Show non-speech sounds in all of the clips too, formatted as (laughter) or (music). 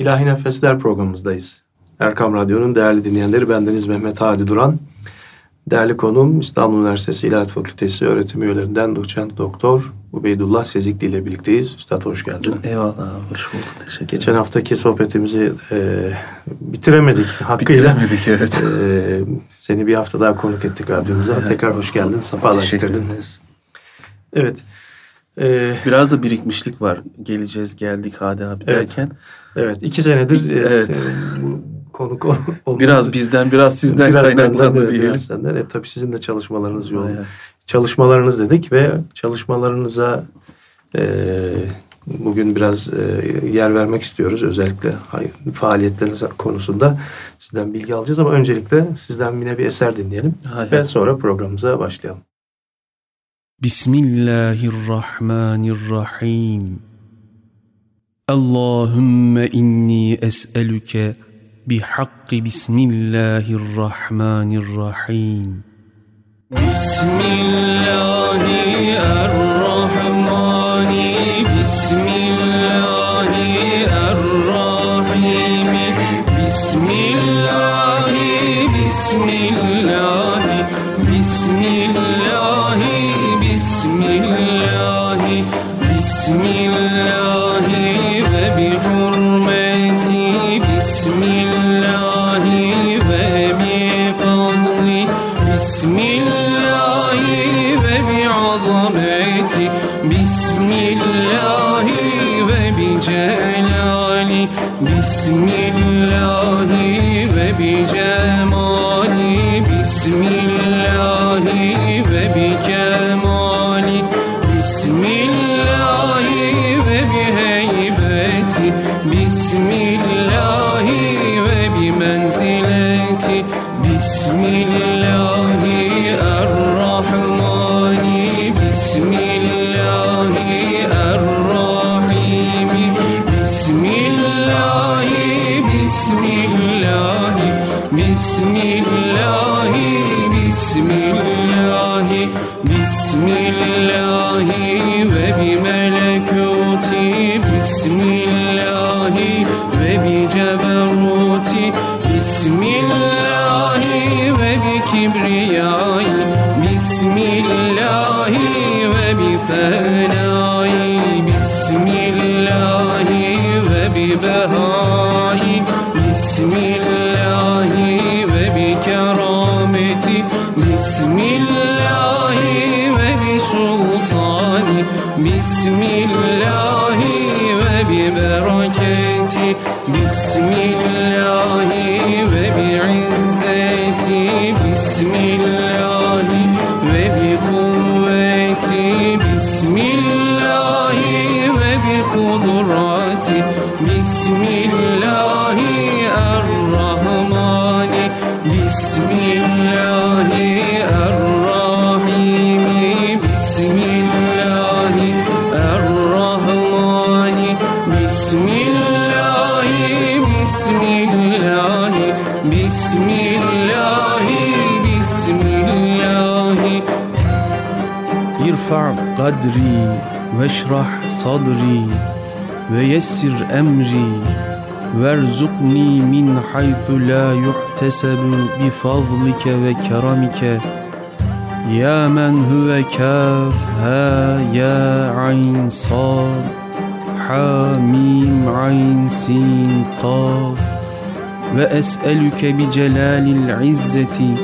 İlahi Nefesler programımızdayız. Erkam Radyo'nun değerli dinleyenleri bendeniz Mehmet Hadi Duran. Değerli konuğum İstanbul Üniversitesi İlahiyat Fakültesi öğretim üyelerinden doçent doktor Ubeydullah Sezikli ile birlikteyiz. Üstad hoş geldin. Eyvallah hoş bulduk teşekkür ederim. Geçen haftaki sohbetimizi e, bitiremedik hakkıyla. Bitiremedik evet. E, seni bir hafta daha konuk ettik radyomuza. Evet. Tekrar hoş geldin. Safalar getirdin. Evet. E, Biraz da birikmişlik var. Geleceğiz geldik Hadi abi Evet. derken. Evet iki senedir e, Evet. e, bu konuk ol, olmanız- Biraz bizden biraz sizden Biraz kaynaklandı evet, diyelim. biraz senden. E, tabii sizin de çalışmalarınız yoğun. Bayağı. Çalışmalarınız dedik ve çalışmalarınıza e, bugün biraz e, yer vermek istiyoruz. Özellikle faaliyetleriniz konusunda sizden bilgi alacağız ama öncelikle sizden yine bir eser dinleyelim Hay ve sonra programımıza başlayalım. Bismillahirrahmanirrahim. اللهم إني أسألك بحق بسم الله الرحمن الرحيم. بسم الله الرحمن ارفع قدري واشرح صدري ويسر أمري وارزقني من حيث لا يحتسب بفضلك وكرمك يا من هو كاف ها يا عين صاد حاميم عين سين قاف وأسألك بجلال العزة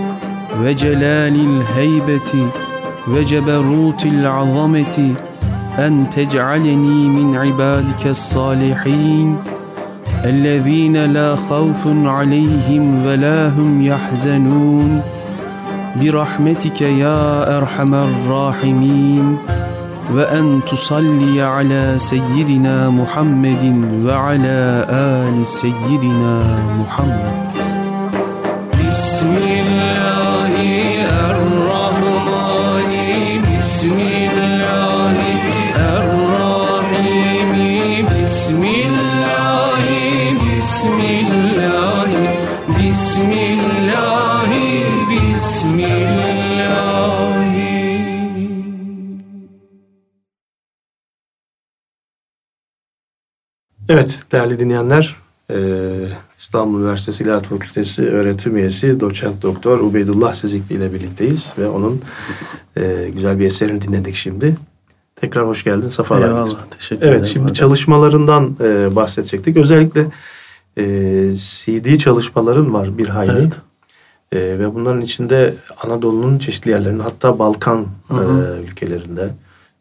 وجلال الهيبة وجبروت العظمة أن تجعلني من عبادك الصالحين الذين لا خوف عليهم ولا هم يحزنون. برحمتك يا أرحم الراحمين. وأن تصلي على سيدنا محمد وعلى آل سيدنا محمد. Değerli dinleyenler e, İstanbul Üniversitesi İlahiyat Fakültesi öğretim üyesi doçent doktor Ubeydullah Sizikli ile birlikteyiz ve onun e, güzel bir eserini dinledik şimdi. Tekrar hoş geldin, sefalar getirdin. Eyvallah. Teşekkür ederim. Evet, şimdi hocam. çalışmalarından e, bahsedecektik. Özellikle CD çalışmaların var bir hayli. Evet. E, ve bunların içinde Anadolu'nun çeşitli yerlerinde hatta Balkan Hı hı. e, ülkelerinde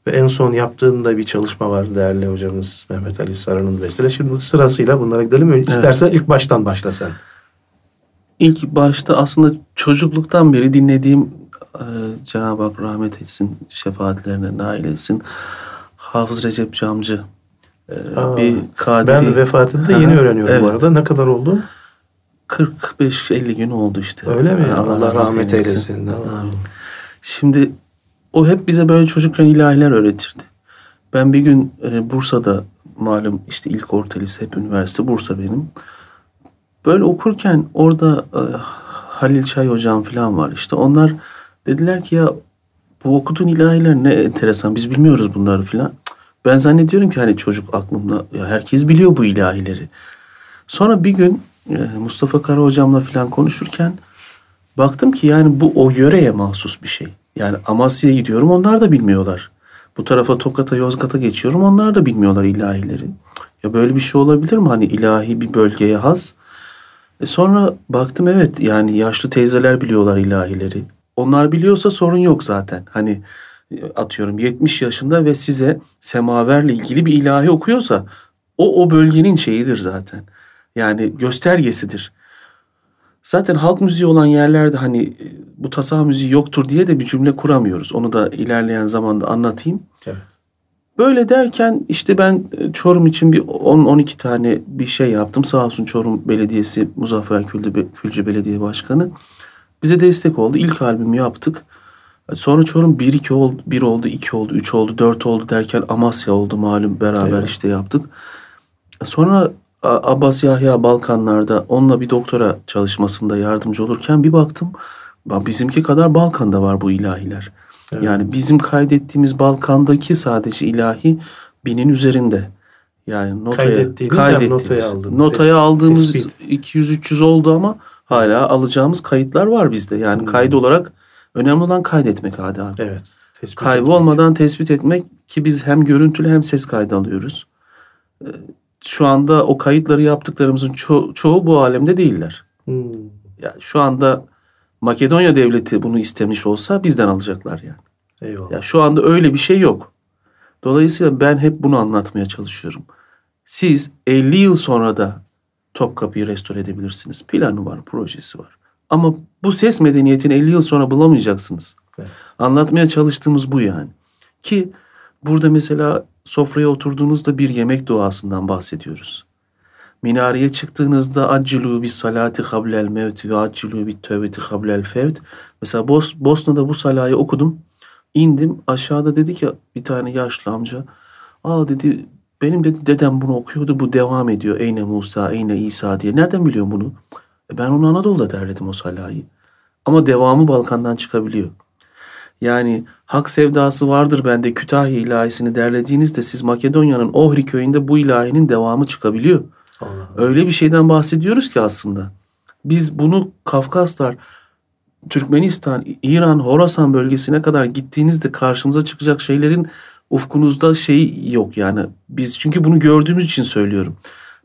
ve en son yaptığında bir çalışma var değerli hocamız Mehmet Ali Sarı'nın bestele. Şimdi sırasıyla bunlara gidelim. Önce İstersen ilk baştan başla sen. İlk başta aslında çocukluktan beri dinlediğim e, Cenab-ı Hak rahmet etsin, şefaatlerine nail etsin. Hafız Recep Camcı e, Aa, bir kaderi. Ben vefatını da Hı hı. yeni öğreniyorum bu Evet. arada. Ne kadar oldu? 45-50 gün oldu işte. Öyle mi? Ha, Allah, rahmet eylesin. Allah. Şimdi o hep bize böyle çocukken ilahiler öğretirdi. Ben bir gün e, Bursa'da malum işte ilk orta lise hep üniversite Bursa benim. Böyle okurken orada e, Halil Çay hocam falan var işte. Onlar dediler ki ya bu okuduğun ilahiler ne enteresan biz bilmiyoruz bunları falan. Ben zannediyorum ki hani çocuk aklımda ya herkes biliyor bu ilahileri. Sonra bir gün e, Mustafa Kara hocamla falan konuşurken baktım ki yani bu o yöreye mahsus bir şey. Yani Amasya'ya gidiyorum onlar da bilmiyorlar. Bu tarafa Tokat'a, Yozgat'a geçiyorum onlar da bilmiyorlar ilahileri. Ya böyle bir şey olabilir mi? Hani ilahi bir bölgeye has. E sonra baktım evet yani yaşlı teyzeler biliyorlar ilahileri. Onlar biliyorsa sorun yok zaten. Hani e, atıyorum 70 yaşında ve size semaverle ilgili bir ilahi okuyorsa o o bölgenin şeyidir zaten. Yani göstergesidir. Zaten halk müziği olan yerlerde hani e, bu tasavvuf müziği yoktur diye de bir cümle kuramıyoruz. Onu da ilerleyen zamanda anlatayım. Evet. Böyle derken işte ben e, Çorum için bir 10-12 tane bir şey yaptım. Sağ olsun Çorum Belediyesi Muzaffer Külcü, Külcü Belediye Başkanı bize destek oldu. İlk albümü yaptık. Sonra Çorum 1-2 oldu, 1 oldu, 2 oldu, 3 oldu, 4 oldu derken Amasya oldu malum beraber Evet. işte yaptık. Sonra Abbas Yahya Balkanlar'da onunla bir doktora çalışmasında yardımcı olurken bir baktım. "Ba- Bizimki kadar Balkan'da var bu ilahiler. Evet. Yani bizim kaydettiğimiz Balkan'daki sadece ilahi binin üzerinde. Yani notaya Kaydettiğiniz hem notaya aldığınız, Notaya aldığımız tespit. 200-300 oldu ama hala alacağımız kayıtlar var bizde. Yani Hmm. kayıt olarak önemli olan kaydetmek Hadi abi. Evet. Tespit Kaybolmadan tespit etmek ki biz hem görüntülü hem ses kaydı alıyoruz. Şu anda o kayıtları yaptıklarımızın ço- çoğu bu alemde değiller. Hmm. Yani şu anda Makedonya devleti bunu istemiş olsa bizden alacaklar yani. Eyvallah. Ya şu anda öyle bir şey yok. Dolayısıyla ben hep bunu anlatmaya çalışıyorum. Siz 50 yıl sonra da Topkapı'yı restore edebilirsiniz. Planı var, projesi var. Ama bu ses medeniyetini 50 yıl sonra bulamayacaksınız. Evet. Anlatmaya çalıştığımız bu yani. Ki burada mesela sofraya oturduğunuzda bir yemek duasından bahsediyoruz. Minareye çıktığınızda accilu bis salati kablel mevti ve accilu bit tövbeti kablel fevt. Mesela Bos, Bosna'da bu salayı okudum. İndim aşağıda dedi ki bir tane yaşlı amca. Aa dedi benim dedi dedem bunu okuyordu bu devam ediyor. Eyne Musa, Eyne İsa diye. Nereden biliyorum bunu? E ben onu Anadolu'da derledim o salayı. Ama devamı Balkan'dan çıkabiliyor. Yani hak sevdası vardır bende Kütahya ilahisini derlediğinizde siz Makedonya'nın Ohri köyünde bu ilahinin devamı çıkabiliyor. Allah. Öyle bir şeyden bahsediyoruz ki aslında. Biz bunu Kafkaslar, Türkmenistan, İran, Horasan bölgesine kadar gittiğinizde karşınıza çıkacak şeylerin ufkunuzda şey yok yani. Biz çünkü bunu gördüğümüz için söylüyorum.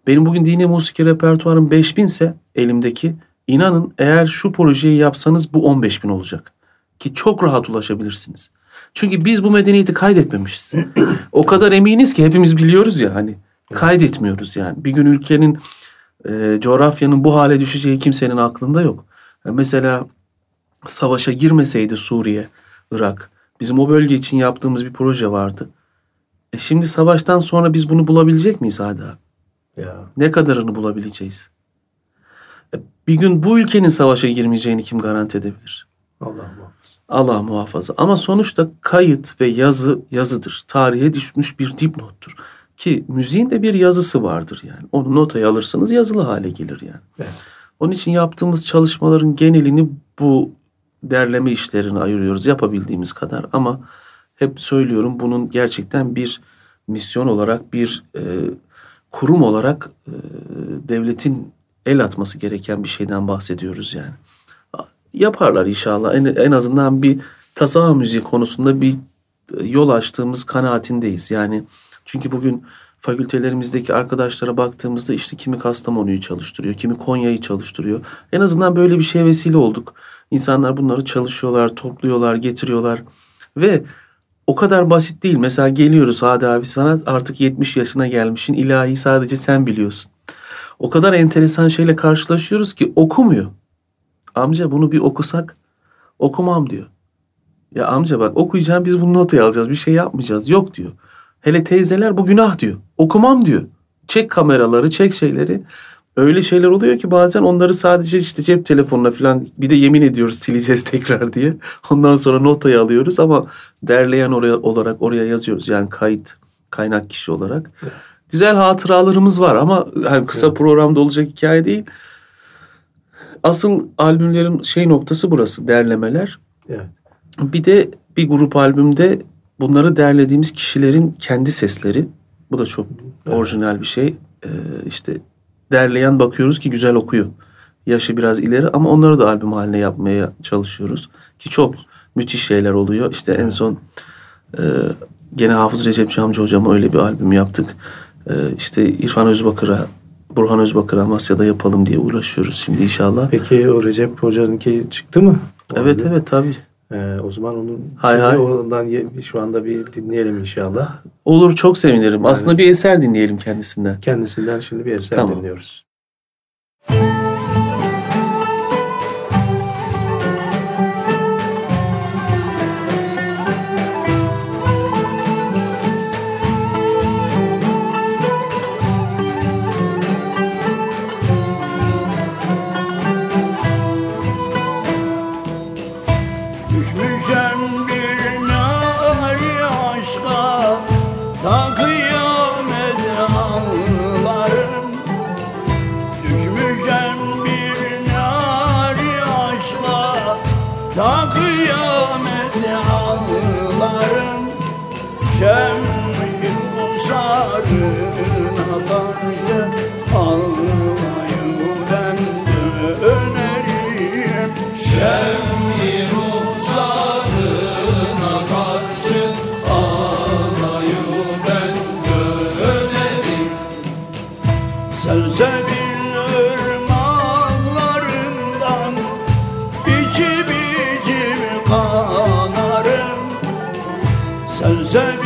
Benim bugün dini musiki repertuarım 5000 ise elimdeki inanın eğer şu projeyi yapsanız bu 15 bin olacak. Ki çok rahat ulaşabilirsiniz. Çünkü biz bu medeniyeti kaydetmemişiz. (clears throat) o kadar eminiz ki hepimiz biliyoruz ya hani kaydetmiyoruz yani. Bir gün ülkenin e, coğrafyanın bu hale düşeceği kimsenin aklında yok. Yani mesela savaşa girmeseydi Suriye, Irak, bizim o bölge için yaptığımız bir proje vardı. E şimdi savaştan sonra biz bunu bulabilecek miyiz abi? Ya. Ne kadarını bulabileceğiz? E, bir gün bu ülkenin savaşa girmeyeceğini kim garanti edebilir? Allah muhafaza. Allah muhafaza. Ama sonuçta kayıt ve yazı yazıdır. Tarihe düşmüş bir dipnottur. Ki müziğin de bir yazısı vardır yani. Onu notaya alırsanız yazılı hale gelir yani. Evet. Onun için yaptığımız çalışmaların genelini bu derleme işlerine ayırıyoruz yapabildiğimiz kadar. Ama hep söylüyorum bunun gerçekten bir misyon olarak bir e, kurum olarak e, devletin el atması gereken bir şeyden bahsediyoruz yani. Yaparlar inşallah. En, en azından bir tasavvuf müziği konusunda bir e, yol açtığımız kanaatindeyiz. Yani çünkü bugün fakültelerimizdeki arkadaşlara baktığımızda işte kimi Kastamonu'yu çalıştırıyor, kimi Konya'yı çalıştırıyor. En azından böyle bir şeye vesile olduk. İnsanlar bunları çalışıyorlar, topluyorlar, getiriyorlar ve o kadar basit değil. Mesela geliyoruz Hadi abi sana artık 70 yaşına gelmişin ilahi sadece sen biliyorsun. O kadar enteresan şeyle karşılaşıyoruz ki okumuyor. Amca bunu bir okusak okumam diyor. Ya amca bak okuyacağım biz bunu notaya alacağız bir şey yapmayacağız. Yok diyor. Hele teyzeler bu günah diyor. Okumam diyor. Çek kameraları çek şeyleri. Öyle şeyler oluyor ki bazen onları sadece işte cep telefonuna falan bir de yemin ediyoruz sileceğiz (laughs) tekrar diye. Ondan sonra notayı alıyoruz ama derleyen oraya olarak oraya yazıyoruz. Yani kayıt kaynak kişi olarak. Güzel hatıralarımız var ama hani kısa Evet. programda olacak hikaye değil. Asıl albümlerin şey noktası burası derlemeler. Evet. Bir de bir grup albümde bunları derlediğimiz kişilerin kendi sesleri. Bu da çok orijinal bir şey. Ee, işte derleyen bakıyoruz ki güzel okuyor. Yaşı biraz ileri ama onları da albüm haline yapmaya çalışıyoruz. Ki çok müthiş şeyler oluyor. İşte en son e, gene Hafız Recep Camcı hocama öyle bir albüm yaptık. E, işte İrfan Özbakır'a, Burhan Özbakır'a Amasya'da yapalım diye uğraşıyoruz şimdi inşallah. Peki o Recep Hoca'nınki çıktı mı? O Evet evet tabii. Ee, o zaman onun Hay hay. ondan şu anda bir dinleyelim inşallah. Olur çok sevinirim. Aslında bir eser dinleyelim kendisinden. Kendisinden şimdi bir eser Tamam. dinliyoruz. Selsebil ırmaklarından içip içip kanarım. Selsebil ırmaklarından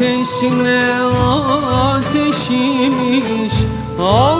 bu ateş ne ateşimiş. Aldı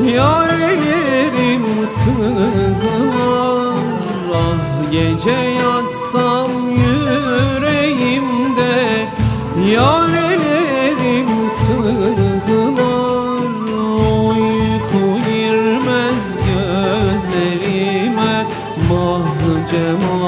Yarelerim sızlar Ah gece yatsam yüreğimde. Yarelerim sızlar Uyku girmez gözlerime. Mah cemalin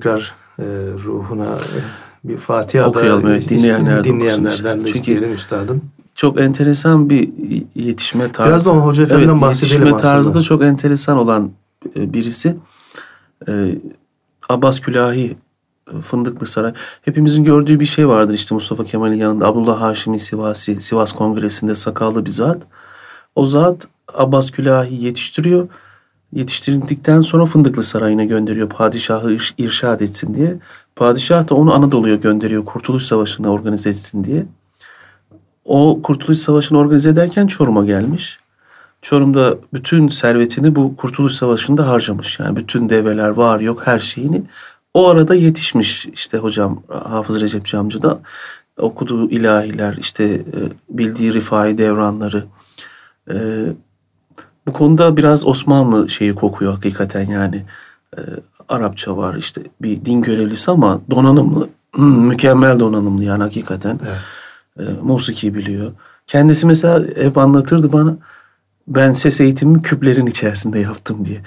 tekrar e, ruhuna e, bir Fatiha da Okuyalım, evet, dinleyenler de dinleyenlerden de. Çünkü- isteyelim üstadım. Çok enteresan bir yetişme tarzı. Biraz da Hoca Efendi'den evet, bahsedelim Yetişme aslında. tarzı da çok enteresan olan e, birisi. Ee, Abbas Külahi e, Fındıklı Saray. Hepimizin gördüğü bir şey vardır işte Mustafa Kemal'in yanında. Abdullah Haşimi Sivasi, Sivas Kongresi'nde sakallı bir zat. O zat Abbas Külahi yetiştiriyor. Yetiştirildikten sonra Fındıklı Sarayı'na gönderiyor padişahı iş- irşad etsin diye. Padişah da onu Anadolu'ya gönderiyor Kurtuluş Savaşı'nı organize etsin diye. O Kurtuluş Savaşı'nı organize ederken Çorum'a gelmiş. Çorum'da bütün servetini bu Kurtuluş Savaşı'nda harcamış. Yani bütün develer var yok her şeyini. O arada yetişmiş işte hocam Hafız Recep Camcı da okuduğu ilahiler işte e, bildiği rifai devranları. Bu konuda biraz Osmanlı şeyi kokuyor hakikaten yani. E, Arapça var işte bir din görevlisi ama donanımlı. Hmm, mükemmel donanımlı yani hakikaten. E, musiki biliyor. Kendisi mesela hep anlatırdı bana. Ben ses eğitimimi küplerin içerisinde yaptım diye.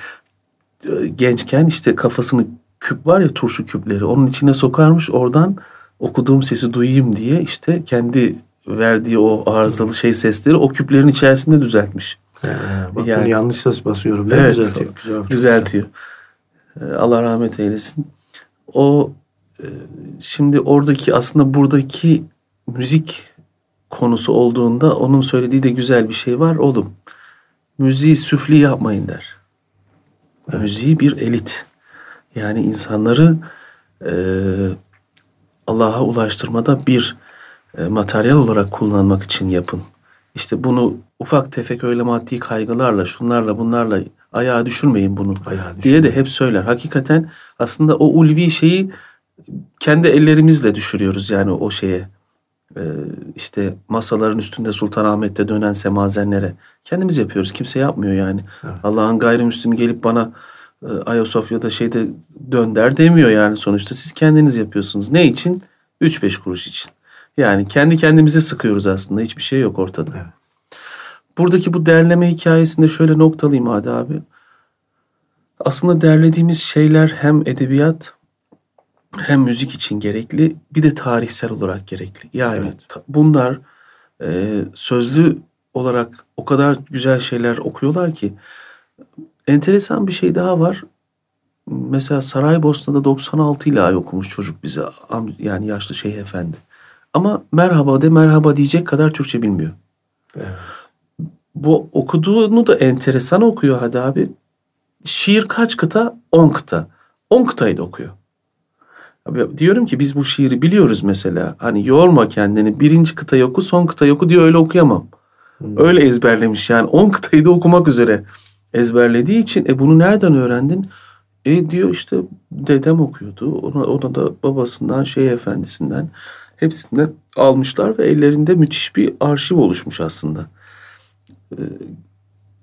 E, Gençken işte kafasını küp var ya turşu küpleri onun içine sokarmış oradan okuduğum sesi duyayım diye işte kendi verdiği o arızalı şey sesleri o küplerin içerisinde düzeltmiş. Ee, bak Yani- bunu yanlış ses basıyorum. Ne Evet, düzeltiyor. Güzel, düzeltiyor. Ee, Allah rahmet eylesin. O e, şimdi oradaki aslında buradaki müzik konusu olduğunda onun söylediği de güzel bir şey var. Oğlum müziği süfli yapmayın der. Müziği bir elit. Yani insanları e, Allah'a ulaştırmada bir e, materyal olarak kullanmak için yapın. İşte bunu ufak tefek öyle maddi kaygılarla, şunlarla bunlarla ayağa düşürmeyin bunu Ayağa diye de hep söyler. Hakikaten aslında o ulvi şeyi kendi ellerimizle düşürüyoruz yani o şeye. Ee, işte masaların üstünde Sultanahmet'te dönen semazenlere. Kendimiz yapıyoruz. Kimse yapmıyor yani. Allah'ın gayrimüslimi gelip bana e, Ayasofya'da şeyde dön der demiyor yani sonuçta. Siz kendiniz yapıyorsunuz. Ne için? 3-5 kuruş için. Yani kendi kendimizi sıkıyoruz aslında. Hiçbir şey yok ortada. Buradaki bu derleme hikayesinde şöyle noktalayayım Hadi abi. Aslında derlediğimiz şeyler hem edebiyat hem müzik için gerekli bir de tarihsel olarak gerekli. Yani Evet. bunlar e, sözlü olarak o kadar güzel şeyler okuyorlar ki enteresan bir şey daha var. Mesela Saraybosna'da 96 ile ay okumuş çocuk bize yani yaşlı şeyh efendi. Ama merhaba de merhaba diyecek kadar Türkçe bilmiyor. Evet. Bu okuduğunu da enteresan okuyor hadi abi. Şiir kaç kıta? 10 kıta. 10 kıtayı da okuyor. Abi diyorum ki biz bu şiiri biliyoruz mesela. Hani yorma kendini. Birinci kıtayı oku, son kıtayı oku diyor öyle okuyamam. Öyle ezberlemiş yani. 10 kıtayı da okumak üzere ezberlediği için e bunu nereden öğrendin? E diyor işte dedem okuyordu. Ona, ona da babasından, şey efendisinden hepsinden almışlar ve ellerinde müthiş bir arşiv oluşmuş aslında. E,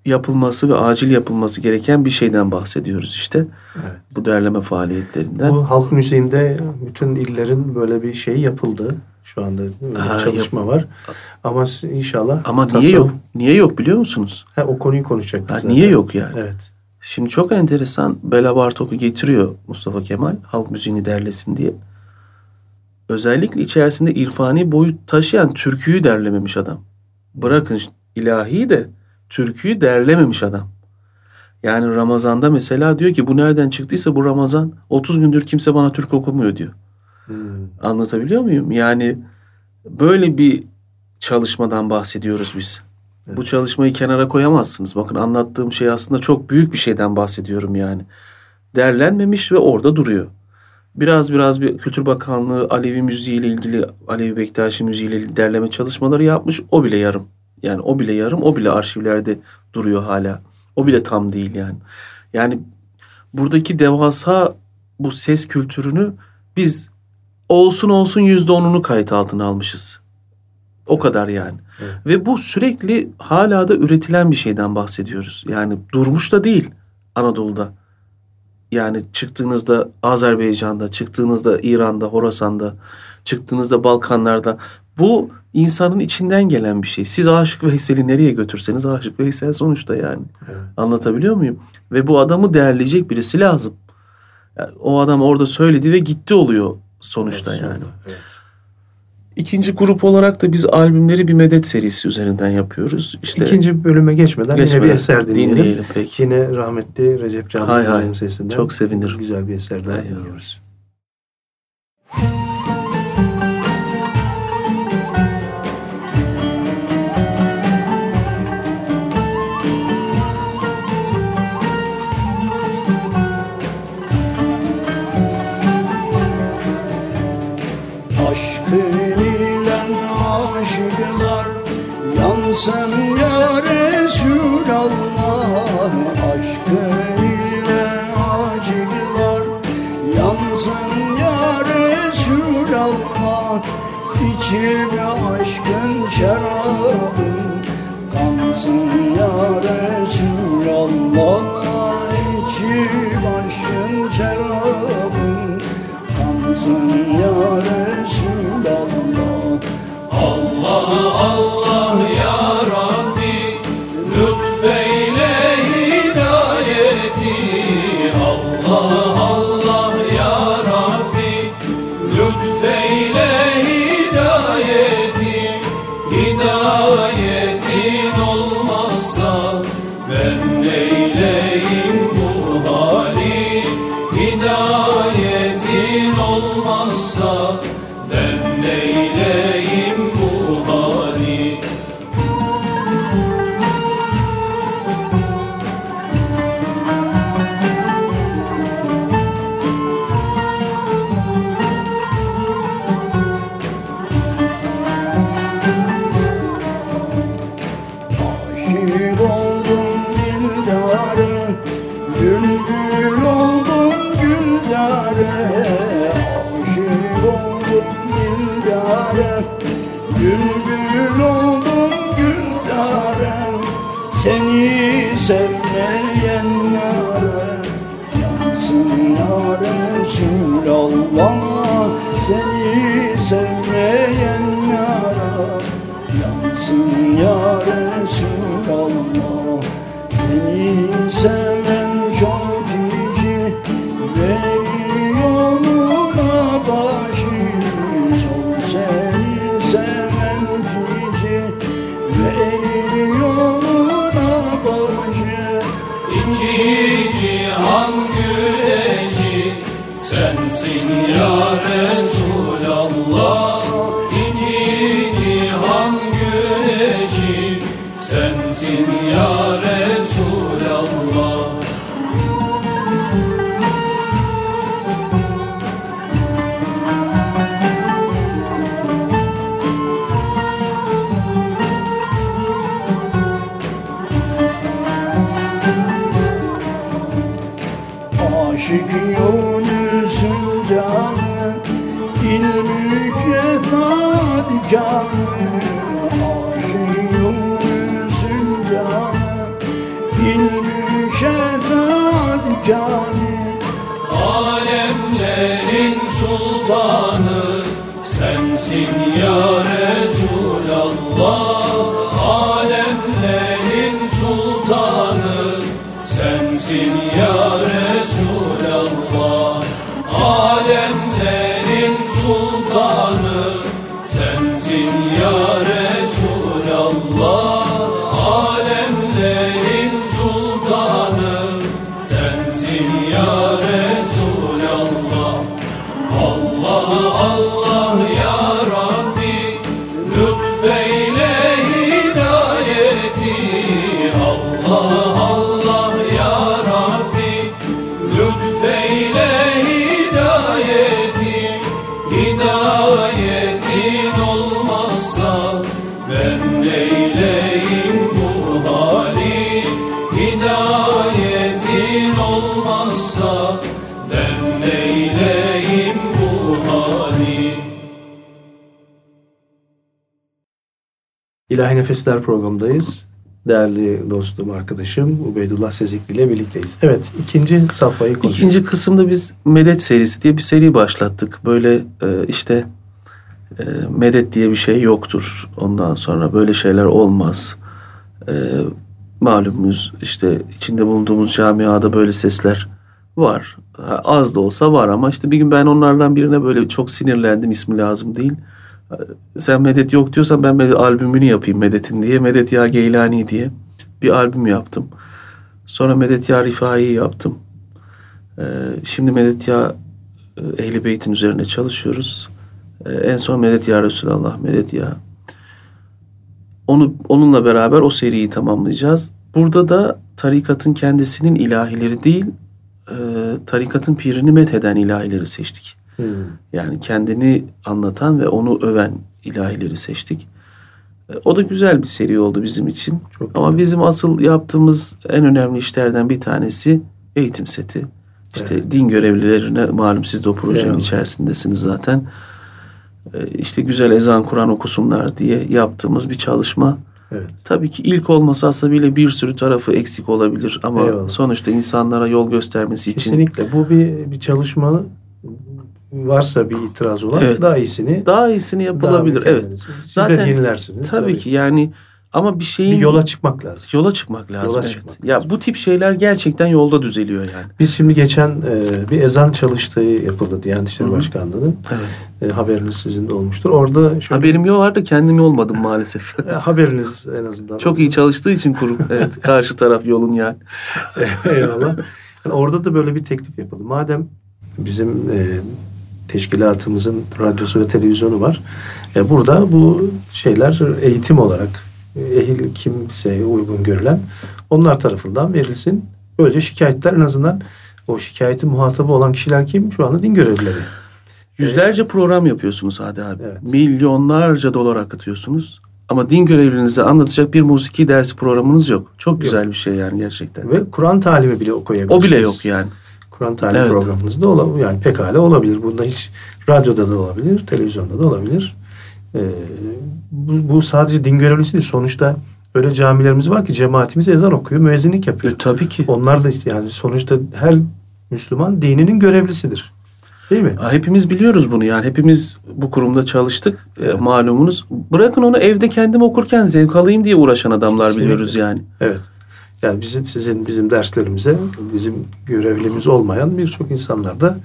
yapılması ve acil yapılması gereken bir şeyden bahsediyoruz işte. Evet. Bu derleme faaliyetlerinden. Bu halk müziğinde bütün illerin böyle bir şey yapıldı. Şu anda bir Ha, çalışma var. Ama inşallah Ama niye tasavvuf- yok? Niye yok biliyor musunuz? Ha, o konuyu konuşacaktık Ha, zaten. niye yok yani? Evet. Şimdi çok enteresan Bela Bartok'u getiriyor Mustafa Kemal halk müziğini derlesin diye. Özellikle içerisinde irfani boyut taşıyan türküyü derlememiş adam. Bırakın ilahi de türküyü derlememiş adam. Yani Ramazan'da mesela diyor ki bu nereden çıktıysa bu Ramazan 30 gündür kimse bana türkü okumuyor diyor. Hmm. Anlatabiliyor muyum? Yani böyle bir çalışmadan bahsediyoruz biz. Bu çalışmayı kenara koyamazsınız. Bakın anlattığım şey aslında çok büyük bir şeyden bahsediyorum yani. Derlenmemiş ve orada duruyor. Biraz biraz bir Kültür Bakanlığı Alevi müziği ile ilgili Alevi Bektaşi müziği ile ilgili derleme çalışmaları yapmış. O bile yarım. Yani o bile yarım, o bile arşivlerde duruyor hala. O bile tam değil yani. Yani buradaki devasa bu ses kültürünü biz olsun olsun yüzde onunu kayıt altına almışız. O kadar yani. Evet. Ve bu sürekli hala da üretilen bir şeyden bahsediyoruz. Yani durmuş da değil Anadolu'da. Yani çıktığınızda Azerbaycan'da, çıktığınızda İran'da, Horasan'da, çıktığınızda Balkanlar'da bu insanın içinden gelen bir şey. Siz Aşık Veysel'i nereye götürseniz Aşık Veysel sonuçta yani. Evet. Anlatabiliyor muyum? Ve bu adamı değerleyecek birisi lazım. Yani o adam orada söyledi ve gitti oluyor sonuçta Evet, yani. Evet. İkinci grup olarak da biz albümleri bir medet serisi üzerinden yapıyoruz. İşte İkinci bölüme geçmeden, yine Geçmeden bir eser dinleyelim. dinleyelim peki. Yine rahmetli Recep Can Hay hay. Hoca'nın sesinden. Çok sevinirim. Güzel bir eser daha Hay hay. dinliyoruz. Aşkın yansın ya Resulallah Aşkın ile aşıklar yansın ya Resulallah İçip aşkın şarabın kansın ya Resulallah İçip aşkın şarabın kansın ya Resulallah Allah Allah İlahi Nefesler programındayız. Değerli dostum, arkadaşım Ubeydullah Sezikli ile birlikteyiz. Evet, ikinci safhayı konuşuyoruz. İkinci kısımda biz Medet serisi diye bir seri başlattık. Böyle e, işte e, medet diye bir şey yoktur. Ondan sonra böyle şeyler olmaz. E, malumunuz işte içinde bulunduğumuz camiada böyle sesler var. Az da olsa var ama işte bir gün ben onlardan birine böyle çok sinirlendim. ismi lazım değil. Sen Medet yok diyorsan ben Medet albümünü yapayım Medet'in diye. Medet Ya Geylani diye bir albüm yaptım. Sonra Medet Ya Rifai'yi yaptım. Ee, Şimdi Medet Ya e, Ehli Beyt'in üzerine çalışıyoruz. Ee, En son Medet Ya Resulallah, Medet Ya. Onu, onunla beraber o seriyi tamamlayacağız. Burada da tarikatın kendisinin ilahileri değil, e, tarikatın pirini metheden ilahileri seçtik. Hmm. Yani kendini anlatan ve onu öven ilahileri seçtik. E, O da güzel bir seri oldu bizim için. Çok Ama bizim asıl yaptığımız en önemli işlerden bir tanesi eğitim seti. İşte din görevlilerine malum siz de o projenin Eyvallah. içerisindesiniz zaten. E, İşte güzel ezan Kur'an okusunlar diye yaptığımız bir çalışma. Evet. Tabii ki ilk olması aslında bile bir sürü tarafı eksik olabilir ama Eyvallah. sonuçta insanlara yol göstermesi için Kesinlikle. Bu bir, bir çalışma varsa bir itiraz olan Evet. daha iyisini daha iyisini yapılabilir. daha evet. Siz Zaten- de yenilersiniz. Tabii, ki yani ama bir Bir şeyin yola çıkmak lazım. yola çıkmak lazım. Yola evet. çıkmak Ya bu tip şeyler gerçekten yolda düzeliyor yani. Biz şimdi geçen e, bir ezan çalıştığı yapıldı Diyanet İşleri Hı hı. Başkanlığı'nın. Evet. E, haberiniz sizin de olmuştur. Orada şöyle Haberim yok var da kendim olmadım maalesef. (laughs) E, haberiniz en azından. Çok iyi çalıştığı için kurum. (laughs) Evet, karşı taraf yolun yani. Eyvallah. Yani orada da böyle bir teklif yapıldı. Madem bizim e, teşkilatımızın radyosu ve televizyonu var. E, burada bu şeyler eğitim olarak e, ehil kimseye uygun görülen onlar tarafından verilsin. Böylece şikayetler en azından o şikayetin muhatabı olan kişiler kim? Şu anda din görevlileri. Yüzlerce program yapıyorsunuz Hadi abi. Evet. Milyonlarca dolar akıtıyorsunuz. Ama din görevlinize anlatacak bir musiki dersi programınız yok. Çok güzel bir şey yani gerçekten. Ve Kur'an talimi bile okuyabilirsiniz. O bile yok yani. Kur'an talimi Evet. programınız da olabilir. Yani pekala olabilir. Bunda hiç radyoda da olabilir, televizyonda da olabilir. Ee, bu, bu sadece din görevlisi değil. Sonuçta öyle camilerimiz var ki cemaatimiz ezan okuyor, müezzinlik yapıyor. E, tabii ki. Onlar da yani sonuçta her Müslüman dininin görevlisidir. Değil mi? Hepimiz biliyoruz bunu yani. Hepimiz bu kurumda çalıştık e, malumunuz. Bırakın onu evde kendim okurken zevk alayım diye uğraşan adamlar Kesinlikle. biliyoruz yani. Evet. Yani bizim sizin bizim derslerimize bizim görevlimiz olmayan birçok insanlar da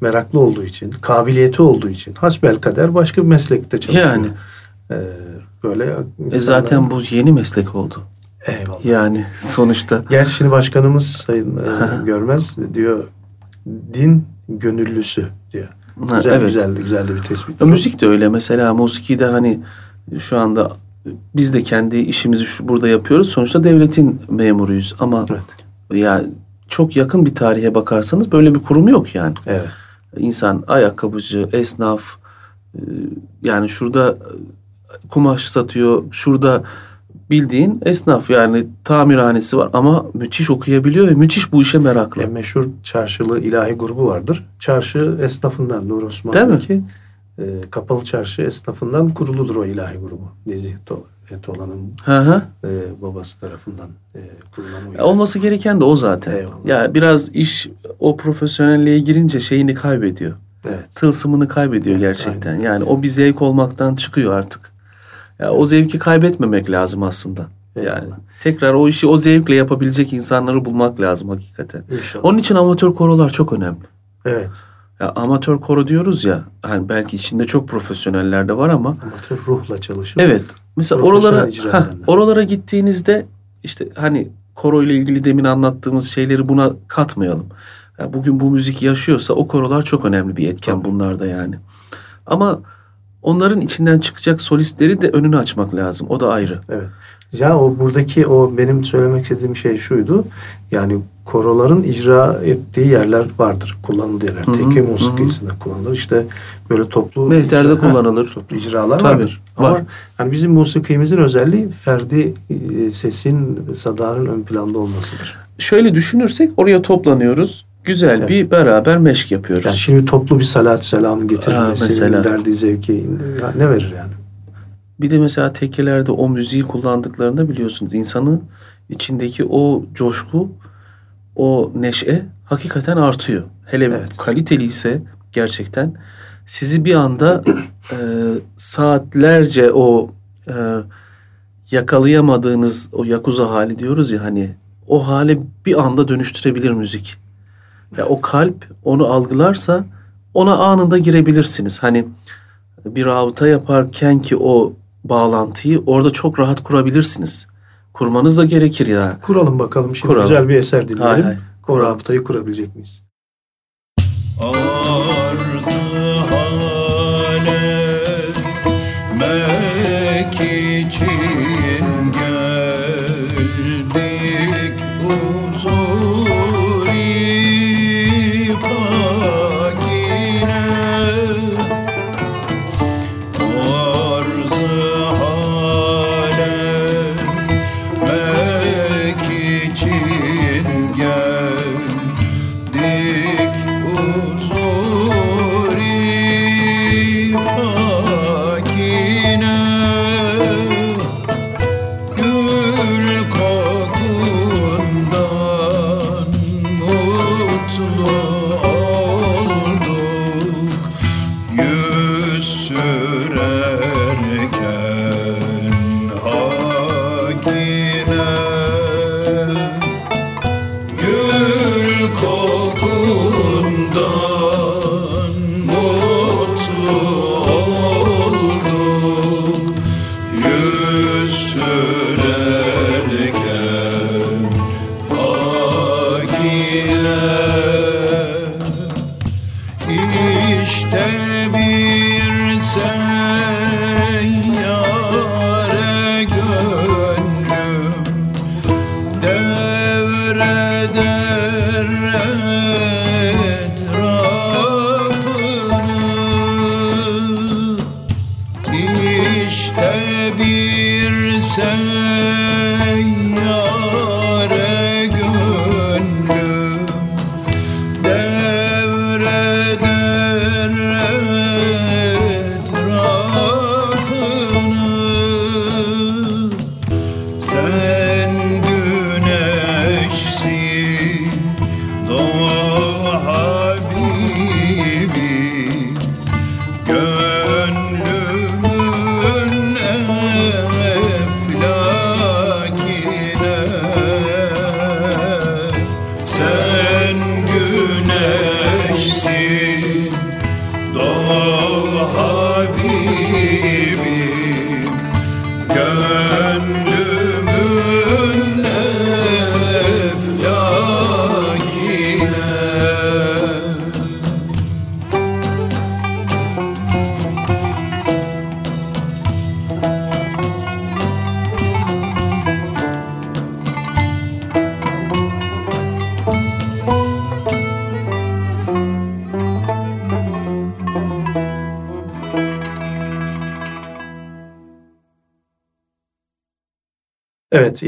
meraklı olduğu için, kabiliyeti olduğu için hasbelkader başka bir meslekte çalışıyor. Yani. Ee, böyle E insanlar- zaten bu yeni meslek oldu. eyvallah. Yani sonuçta. Gerçi şimdi başkanımız Sayın e, Görmez diyor din gönüllüsü diyor. Ha, Güzel, evet. güzel, güzel de bir tespit. Müzik de öyle mesela musikide hani şu anda biz de kendi işimizi şu burada yapıyoruz. Sonuçta devletin memuruyuz ama Evet. ya çok yakın bir tarihe bakarsanız böyle bir kurum yok yani. Evet. İnsan ayakkabıcı, esnaf e, yani şurada e, kumaş satıyor, şurada bildiğin esnaf yani tamirhanesi var ama müthiş okuyabiliyor ve müthiş bu işe meraklı. E, meşhur çarşılı ilahi grubu vardır. Çarşı esnafından Nur Değil mi? E, kapalı çarşı esnafından kuruludur o ilahi grubu. Nezih To- Etolan'ın Hı hı. e, babası tarafından e, kurulan o ilahi- Olması gereken de o zaten. Eyvallah. Ya biraz iş o profesyonelliğe girince şeyini kaybediyor. Evet. Tılsımını kaybediyor gerçekten. Yani o bir zevk olmaktan çıkıyor artık. Ya o zevki kaybetmemek lazım aslında. Yani Eyvallah. tekrar o işi o zevkle yapabilecek insanları bulmak lazım hakikaten. İnşallah. Onun için amatör korolar çok önemli. Evet. Ya amatör koro diyoruz ya. Hani belki içinde çok profesyoneller de var ama Amatör ruhla çalışıp Evet. Mesela oralara heh, oralara gittiğinizde işte hani koro ile ilgili demin anlattığımız şeyleri buna katmayalım. Ya bugün bu müzik yaşıyorsa o korolar çok önemli bir etken bunlarda yani. Ama onların içinden çıkacak solistleri de önünü açmak lazım. O da ayrı. Evet. Ya o buradaki o benim söylemek istediğim şey şuydu. Yani koroların icra ettiği yerler vardır. Kullanıldığı yerler. Tekke musikisinde kullanılır. İşte böyle toplu Mehterde icra- kullanılır. Toplu icralar Tabii, vardır. var. Ama hani bizim musikimizin özelliği ferdi e, sesin, sadanın ön planda olmasıdır. Şöyle düşünürsek oraya toplanıyoruz. Güzel Evet. bir beraber meşk yapıyoruz. Yani şimdi toplu bir salat selam Ha, getirilmesinin mesela. verdiği zevki ne verir yani? Bir de mesela tekkelerde o müziği kullandıklarında biliyorsunuz insanın içindeki o coşku, o neşe hakikaten artıyor. Hele Evet. kaliteli ise gerçekten sizi bir anda e, saatlerce o e, yakalayamadığınız o yakuza hali diyoruz ya hani o hale bir anda dönüştürebilir müzik. Ya o kalp onu algılarsa ona anında girebilirsiniz. Hani bir rabıta yaparken ki o bağlantıyı orada çok rahat kurabilirsiniz. Kurmanız da gerekir ya. Kuralım bakalım şimdi Kuralım. güzel bir eser dinleyelim. Hay hay. O rabıtayı kurabilecek miyiz? Arzı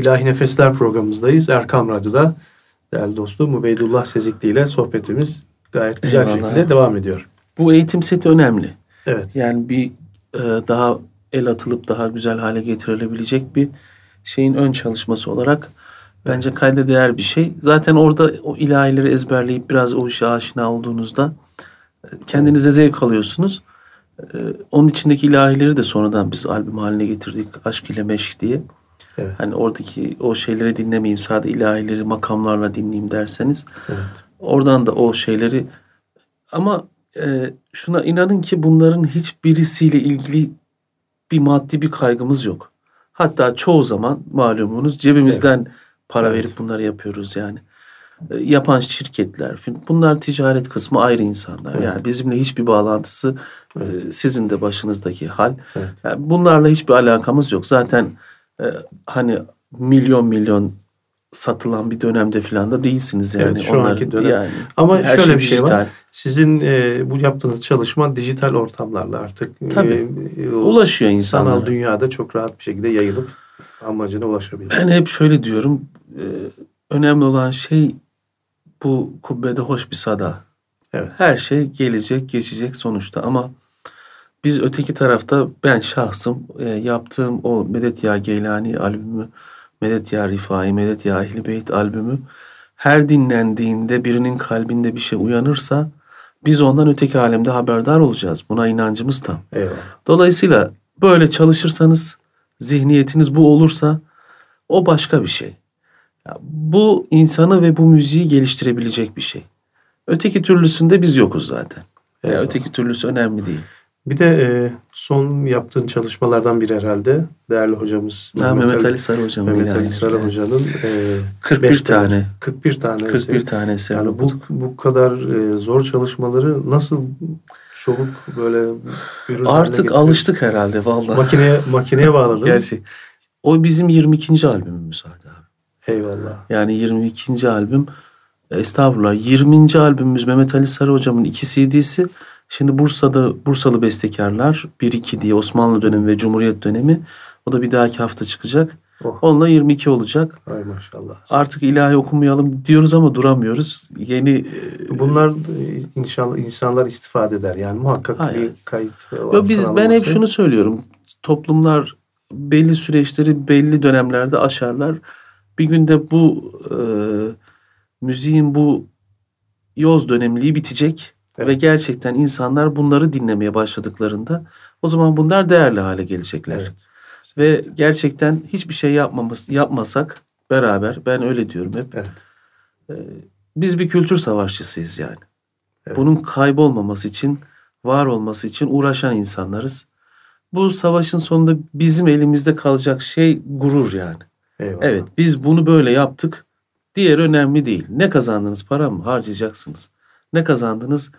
İlahi Nefesler programımızdayız. Erkam Radyo'da değerli dostum Ubeydullah Sezikli ile sohbetimiz gayet güzel Eyvallah. şekilde devam ediyor. Bu eğitim seti önemli. Evet, Yani bir e, daha el atılıp daha güzel hale getirilebilecek bir şeyin ön çalışması olarak bence kayda değer bir şey. Zaten orada o ilahileri ezberleyip biraz o işe aşina olduğunuzda e, kendinize zevk alıyorsunuz. E, Onun içindeki ilahileri de sonradan biz albüm haline getirdik. Aşk ile Meşk diye. Evet. Hani oradaki o şeyleri dinlemeyeyim sadece ilahileri makamlarla dinleyeyim derseniz evet, Oradan da o şeyleri ama e, şuna inanın ki bunların hiçbirisiyle ilgili bir maddi bir kaygımız yok. Hatta çoğu zaman malumunuz cebimizden para Evet. verip bunları yapıyoruz yani. E, yapan şirketler, bunlar ticaret kısmı ayrı insanlar. Evet. Yani bizimle hiçbir bağlantısı e, sizin de başınızdaki hal. Evet. Yani bunlarla hiçbir alakamız yok. Zaten e, hani milyon milyon satılan bir dönemde falan da değilsiniz yani. Evet, şu anki dönem. Yani Ama şöyle bir şey var. dijital. Sizin e, bu yaptığınız çalışma dijital ortamlarla artık Tabii. e, Ulaşıyor sanal insanlara. dünyada çok rahat bir şekilde yayılıp amacına ulaşabilir. Ben hep şöyle diyorum. e, önemli olan şey bu kubbede hoş bir sada. Evet. Her şey gelecek, geçecek sonuçta ama biz öteki tarafta ben şahsım e, yaptığım o Medet Ya Geylani albümü, Medet Ya Rifai, Medet Ya Ehli Beyt albümü her dinlendiğinde birinin kalbinde bir şey uyanırsa biz ondan öteki alemde haberdar olacağız. Buna inancımız tam. Eyvallah. Dolayısıyla böyle çalışırsanız, zihniyetiniz bu olursa o başka bir şey. Ya bu insanı ve bu müziği geliştirebilecek bir şey. Öteki türlüsünde biz yokuz zaten. Ya Eyvallah. öteki türlüsü önemli değil. Bir de e, son yaptığın çalışmalardan biri herhalde. Değerli hocamız Ha, Mehmet Ali Sarı hocam. Mehmet Ali yani. Sarı Hoca'nın e, 41 beste- tane. 41 tane 41 eseri. tane eser Yani bu, bu kadar e, zor çalışmaları nasıl çabuk böyle ürün Artık alıştık herhalde vallahi. Makineye, makineye bağladınız. (laughs) Gerçi. O bizim 22. albümümüz abi. Eyvallah. Yani 22. albüm estağfurullah 20. albümümüz Mehmet Ali Sarı hocamın iki CD'si. Şimdi Bursa'da Bursalı bestekarlar 1-2 diye Osmanlı dönemi ve Cumhuriyet dönemi. O da bir dahaki hafta çıkacak. Oh. Onunla 22 olacak. Ay maşallah. Artık ilahi okumayalım diyoruz ama duramıyoruz. Yeni e, Bunlar e, inşallah insanlar istifade eder. Yani muhakkak Hayır. bir kayıt. Yo, biz ben hep şunu söylüyorum. Toplumlar belli süreçleri belli dönemlerde aşarlar. Bir günde bu e, müziğin bu yoz dönemliği bitecek Evet. ve gerçekten insanlar bunları dinlemeye başladıklarında o zaman bunlar değerli hale gelecekler. Evet. Ve gerçekten hiçbir şey yapmamız yapmasak beraber ben öyle diyorum hep. Evet. Biz bir kültür savaşçısıyız yani. Evet. Bunun kaybolmaması için, var olması için uğraşan insanlarız. Bu savaşın sonunda bizim elimizde kalacak şey gurur yani. Eyvallah. Evet biz bunu böyle yaptık. Diğer önemli değil. Ne kazandınız para mı? Harcayacaksınız. Ne kazandınız?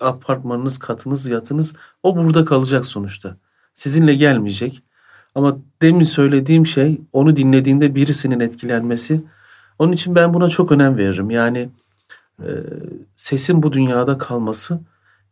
Apartmanınız, katınız, yatınız o burada kalacak sonuçta. Sizinle gelmeyecek. Ama demin söylediğim şey onu dinlediğinde birisinin etkilenmesi. Onun için ben buna çok önem veririm. Yani e, sesin bu dünyada kalması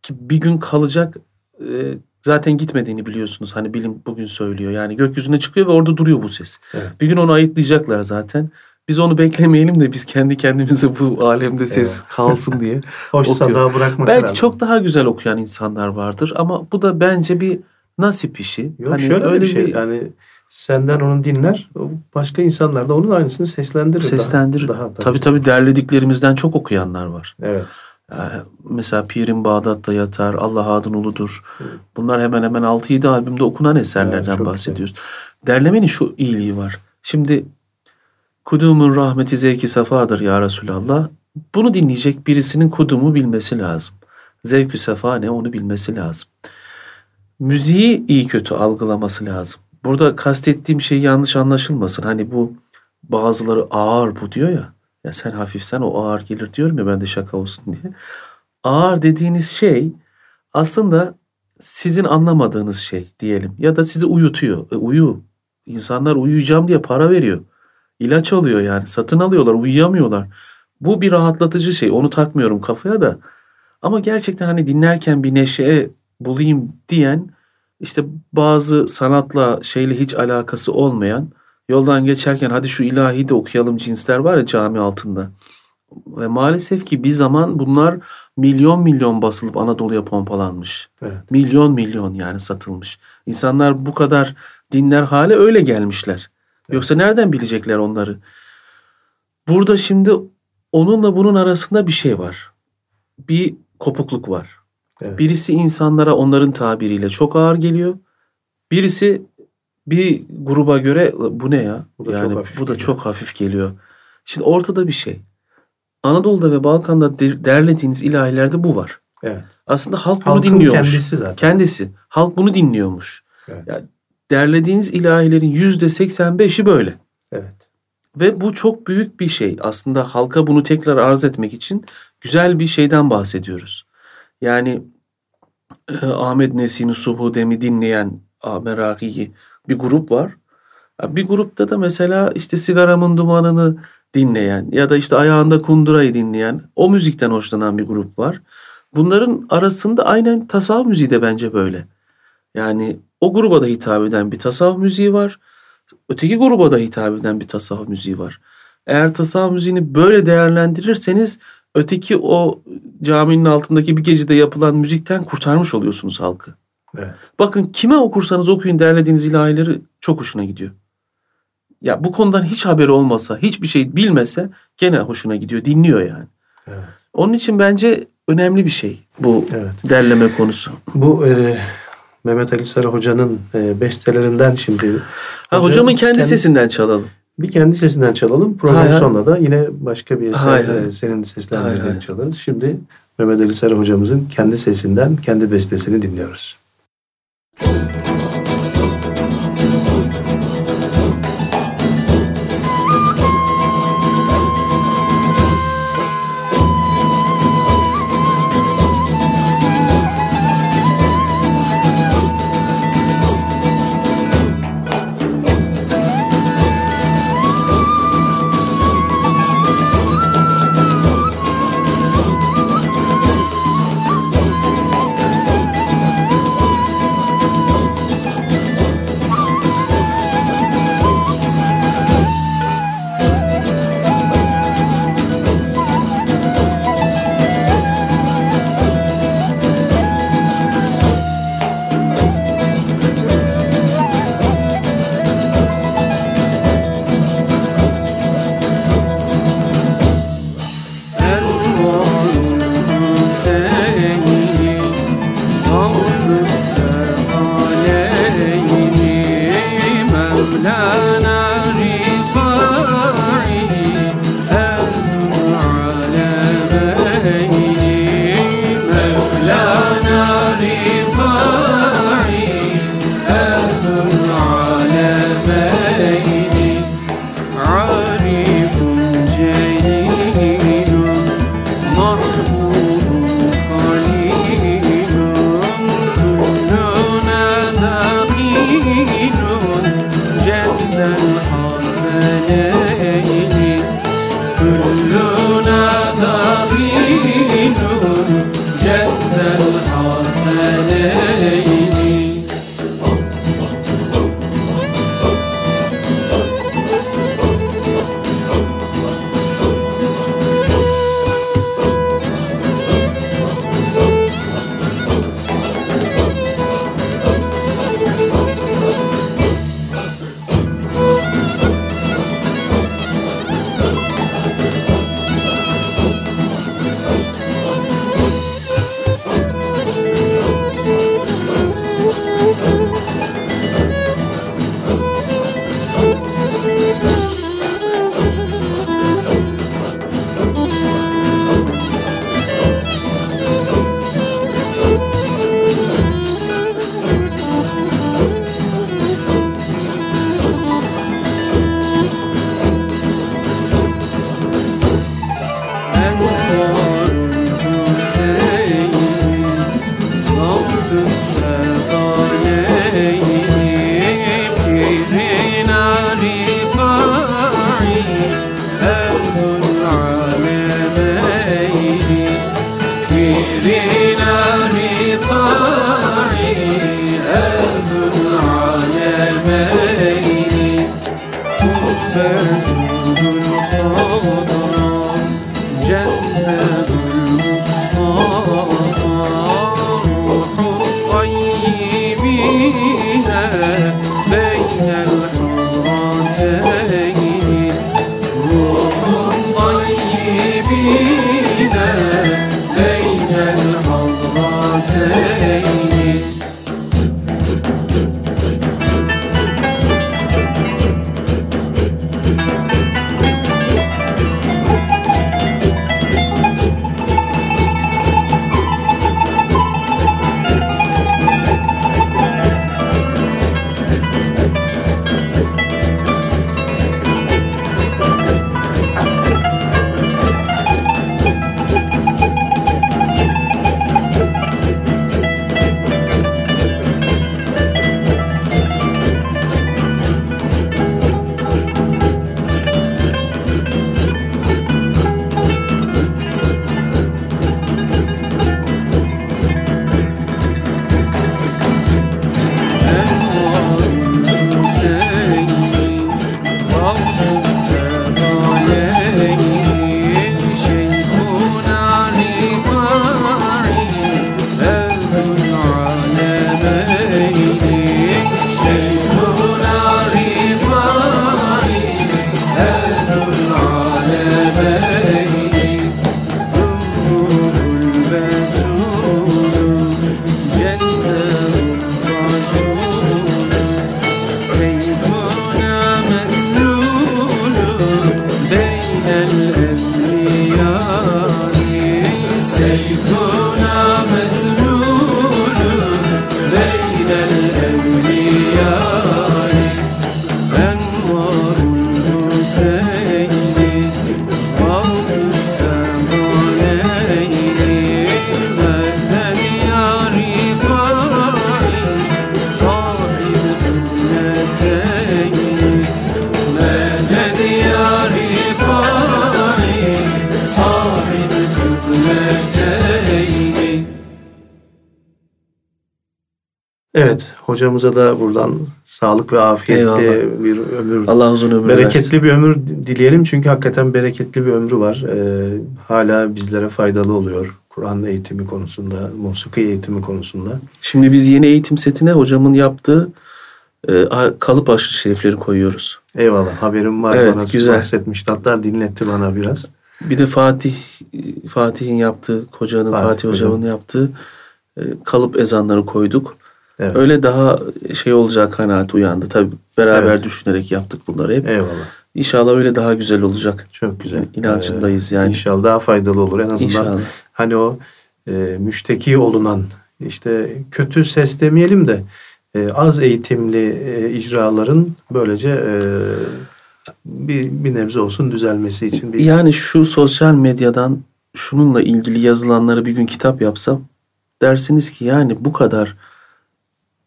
ki bir gün kalacak e, zaten gitmediğini biliyorsunuz. Hani bilim bugün söylüyor. Yani gökyüzüne çıkıyor ve orada duruyor bu ses. Evet. Bir gün onu ayıtlayacaklar zaten. Biz onu beklemeyelim de biz kendi kendimize bu alemde ses kalsın diye. (laughs) Hoşsa daha bırakmak Belki lazım. çok daha güzel okuyan insanlar vardır ama bu da bence bir nasip işi. Yok Hani şöyle öyle bir şey. Yani senden onu dinler. Başka insanlar da onun aynısını seslendirir. seslendirir. Daha, daha, tabii tabii derlediklerimizden çok okuyanlar var. Evet. Ee, mesela Pirin Bağdat'ta yatar, Allah adın uludur. Bunlar hemen hemen 6-7 albümde okunan Evet, eserlerden çok bahsediyoruz. Derlemenin şu iyiliği var. Şimdi kudumun rahmeti zevki safadır ya Resulallah. Bunu dinleyecek birisinin kudumu bilmesi lazım. Zevkü sefa ne onu bilmesi lazım. Müziği iyi kötü algılaması lazım. Burada kastettiğim şey yanlış anlaşılmasın. Hani bu bazıları ağır bu diyor ya. Ya sen hafifsen o ağır gelir diyorum ya ben de şaka olsun diye. Ağır dediğiniz şey aslında sizin anlamadığınız şey diyelim. Ya da sizi uyutuyor. E, uyu. İnsanlar uyuyacağım diye para veriyor. İlaç alıyor yani. Satın alıyorlar. Uyuyamıyorlar. Bu bir rahatlatıcı şey. Onu takmıyorum kafaya da. Ama gerçekten hani dinlerken bir neşe bulayım diyen işte bazı sanatla şeyle hiç alakası olmayan yoldan geçerken hadi şu ilahi de okuyalım cinsler var ya cami altında. Ve maalesef ki bir zaman bunlar milyon milyon basılıp Anadolu'ya pompalanmış. Evet. Milyon milyon yani satılmış. İnsanlar bu kadar dinler hale öyle gelmişler. Yoksa nereden bilecekler onları? Burada şimdi onunla bunun arasında bir şey var. Bir kopukluk var. Evet. Birisi insanlara onların tabiriyle çok ağır geliyor. Birisi bir gruba göre bu ne ya? Bu da çok yani hafif bu da geliyor." çok hafif geliyor. Şimdi ortada bir şey. Anadolu'da ve Balkan'da der- derlediğiniz ilahilerde bu var. Evet. Aslında halk bunu Halkın dinliyormuş. kendisi zaten. Kendisi. Halk bunu dinliyormuş. Evet. Ya, derlediğiniz ilahilerin yüzde 85'i böyle. Evet. Ve bu çok büyük bir şey. Aslında halka bunu tekrar arz etmek için güzel bir şeyden bahsediyoruz. Yani e, Ahmet Nesim Subhudem'i dinleyen Meraki'yi bir grup var. Bir grupta da mesela işte sigaramın dumanını dinleyen ya da işte ayağında kundurayı dinleyen o müzikten hoşlanan bir grup var. Bunların arasında aynen tasavvuf müziği de bence böyle. Yani o gruba da hitap eden bir tasavvuf müziği var. Öteki gruba da hitap eden bir tasavvuf müziği var. Eğer tasavvuf müziğini böyle değerlendirirseniz öteki o caminin altındaki bir gecede yapılan müzikten kurtarmış oluyorsunuz halkı. Evet. Bakın kime okursanız okuyun derlediğiniz ilahileri çok hoşuna gidiyor. Ya bu konudan hiç haberi olmasa, hiçbir şey bilmese gene hoşuna gidiyor, dinliyor yani. Evet. Onun için bence önemli bir şey bu Evet. derleme konusu. Bu e, Mehmet Ali Sarı Hoca'nın e, bestelerinden şimdi. Hoca, ha, hocamın kendi, kendi sesinden çalalım. Bir kendi sesinden çalalım. Program sonunda da yine başka bir eser hay, hay. E, senin seslendirdiğin hay, çalarız. Şimdi Mehmet Ali Sarı hocamızın kendi sesinden kendi bestesini dinliyoruz. Müzik hocamıza da buradan sağlık ve Eyvallah. bir ömür, Allah uzun ömür bereketli versin. bir ömür dileyelim. Çünkü hakikaten bereketli bir ömrü var. Ee, hala bizlere faydalı oluyor. Kur'an eğitimi konusunda, musiki eğitimi konusunda. Şimdi biz yeni eğitim setine hocamın yaptığı e, kalıp aşırı şerifleri koyuyoruz. Eyvallah, haberim var. Evet, bana güzel. bahsetmişti. Hatta dinletti bana biraz. Bir de Fatih Fatih'in yaptığı, kocanın Fatih Fatih, hocam. hocamın yaptığı e, kalıp ezanları koyduk. Evet. Öyle daha şey olacak kanaat uyandı. Tabii beraber Evet. düşünerek yaptık bunları hep. Eyvallah. İnşallah öyle daha güzel olacak. Çok güzel. İnancındayız Ee, yani. İnşallah daha faydalı olur. En azından İnşallah. hani o e, müşteki olunan işte kötü ses demeyelim de e, az eğitimli e, icraların böylece e, bir, bir nebze olsun düzelmesi için bir Yani şu sosyal medyadan şununla ilgili yazılanları bir gün kitap yapsam dersiniz ki yani bu kadar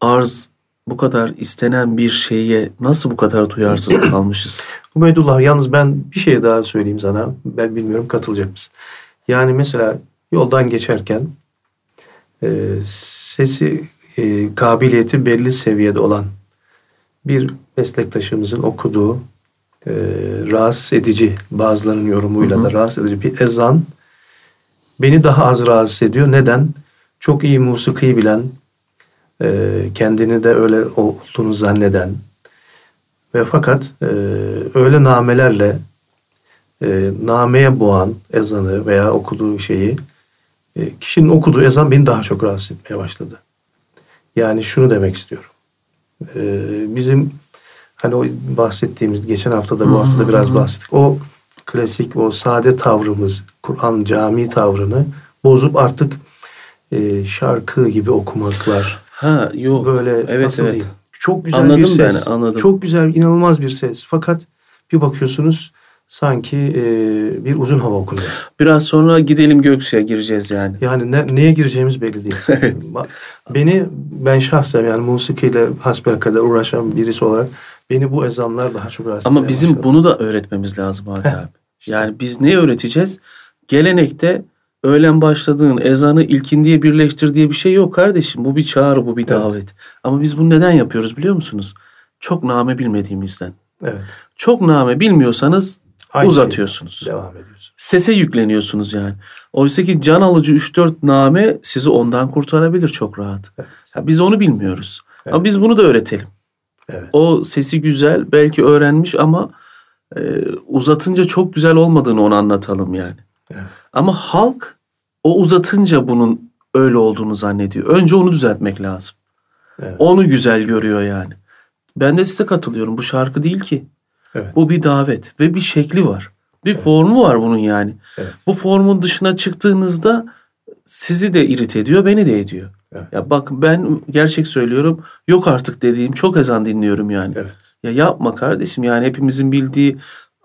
arz, bu kadar istenen bir şeye nasıl bu kadar duyarsız (clears throat) kalmışız? Ubeydullah yalnız ben bir şey daha söyleyeyim sana. Ben bilmiyorum katılacak mısın? Yani mesela yoldan geçerken e, sesi e, kabiliyeti belli seviyede olan bir meslektaşımızın okuduğu e, rahatsız edici bazılarının yorumuyla da rahatsız edici bir ezan beni daha az rahatsız ediyor. Neden? Çok iyi musiki bilen, e, kendini de öyle olduğunu zanneden, ve fakat e, öyle namelerle e, nameye boğan ezanı veya okuduğu şeyi e, kişinin okuduğu ezan beni daha çok rahatsız etmeye başladı. Yani şunu demek istiyorum. E, bizim hani o bahsettiğimiz geçen hafta da bu hafta da biraz bahsettik. O klasik o sade tavrımız, Kur'an cami tavrını bozup artık e, şarkı gibi okumaklar. Ha yok. Böyle evet nasıl evet. diyeyim? Çok güzel Anladım bir ses. ben, anladım. Çok güzel, inanılmaz bir ses. Fakat bir bakıyorsunuz sanki e, bir uzun hava okunuyor. Biraz sonra gidelim Göksu'ya gireceğiz yani. Yani ne, neye gireceğimiz belli değil. (laughs) Evet. Beni ben şahsen yani musikiyle hasbelkader uğraşan birisi olarak beni bu ezanlar daha çok rahatsız Ama bizim başladı. bunu da öğretmemiz lazım abi. Yani biz ne öğreteceğiz? Gelenekte öğlen başladığın ezanı ilkindiye birleştir diye bir şey yok kardeşim. Bu bir çağrı, bu bir davet. Ama biz bunu neden yapıyoruz biliyor musunuz? Çok name bilmediğimizden. Evet. Çok name bilmiyorsanız Aynı uzatıyorsunuz. şeyden Devam ediyorsunuz. Sese yükleniyorsunuz yani. Oysa ki can alıcı 3-4 name sizi ondan kurtarabilir çok rahat. Evet. Ya biz onu bilmiyoruz. Evet. Ama biz bunu da öğretelim. Evet. O sesi güzel belki öğrenmiş ama e, uzatınca çok güzel olmadığını ona anlatalım yani. Evet. Ama halk o uzatınca bunun öyle olduğunu zannediyor. Önce onu düzeltmek lazım. Evet. Onu güzel görüyor yani. Ben de size katılıyorum. Bu şarkı değil ki. Evet. Bu bir davet ve bir şekli var. Bir formu var bunun yani. Evet. Bu formun dışına çıktığınızda sizi de irite ediyor, beni de ediyor. Evet. Ya bak ben gerçek söylüyorum. Yok artık dediğim çok ezan dinliyorum yani. Evet. Ya yapma kardeşim yani hepimizin bildiği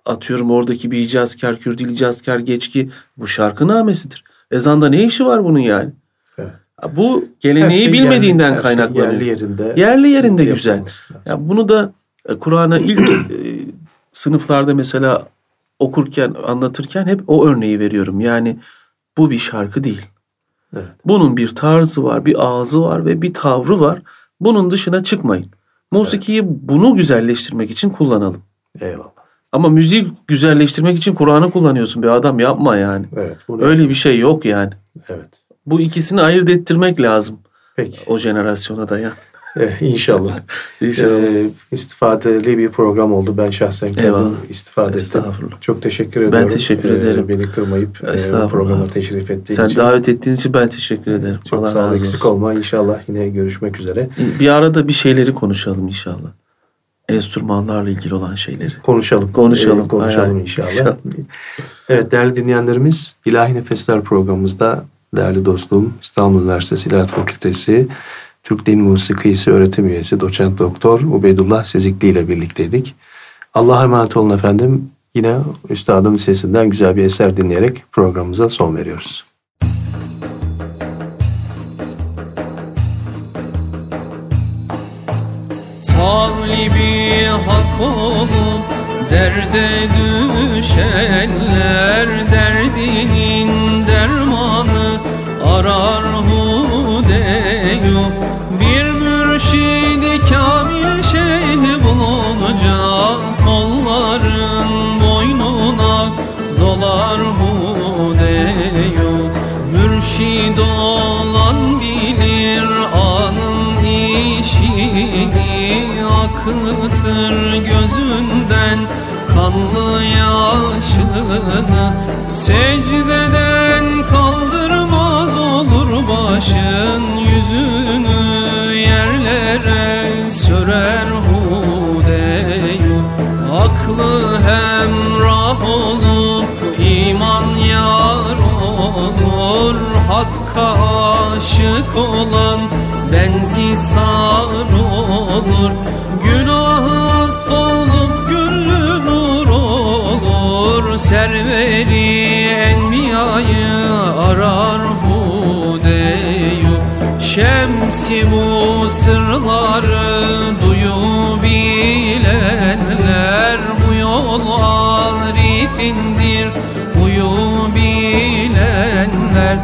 atıyorum oradaki bir icazkar, Kürdil icazkar geçki bu şarkı namesidir. Ezanda ne işi var bunun yani? Evet. Bu geleneği şey bilmediğinden yerli- şey kaynaklanıyor. yerli yerinde. Yerli yerinde güzel. Ya bunu da e, Kur'an'a ilk e, sınıflarda mesela okurken, anlatırken hep o örneği veriyorum. Yani bu bir şarkı değil. Evet. Bunun bir tarzı var, bir ağzı var ve bir tavrı var. Bunun dışına çıkmayın. Musikiyi bunu güzelleştirmek için kullanalım. Eyvallah. Ama müziği güzelleştirmek için Kur'an'ı kullanıyorsun. Bir adam yapma yani. Evet. Bunu, Öyle bir şey yok yani. Evet. Bu ikisini ayırt ettirmek lazım Peki. o jenerasyona da ya. Evet, inşallah. (laughs) İnşallah. Ee, istifadeli bir program oldu. Ben şahsen kendim istifade ettim. Çok teşekkür ediyorum. teşekkür Ee, ederim. Beni kırmayıp e, programa teşrif ettiğin Sen için. davet ettiğin için ben teşekkür ederim. Çok Allah sağ ol. Eksik olma. İnşallah yine görüşmek üzere. Bir arada bir şeyleri konuşalım inşallah. Enstrümanlarla ilgili olan şeyleri. Konuşalım. Konuşalım. Konuşalım inşallah. İnşallah. Evet değerli dinleyenlerimiz İlahi Nefesler programımızda değerli dostum İstanbul Üniversitesi İlahiyat Fakültesi Türk Din Musikisi öğretim üyesi doçent doktor Ubeydullah Sezikli ile birlikteydik. Allah'a emanet olun efendim. Yine üstadın sesinden güzel bir eser dinleyerek programımıza son veriyoruz. Talibi hak olup derde düşenler Derdinin dermanı arar hudeyu. Bir mürşidi kamil şeyh bulunacak Akıtır gözünden kanlı yaşını Secdeden kaldırmaz olur başın Yüzünü yerlere sörer hudeyu Aklı hemrah olup iman yar olur Hakka aşık olan benzi sar olur Serveri enbiyayı arar hudeyu Şemsi bu sırları duyu bilenler. Bu yol arifindir huyu bilenler.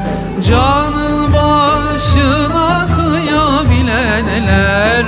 Canı başına kıyabilenler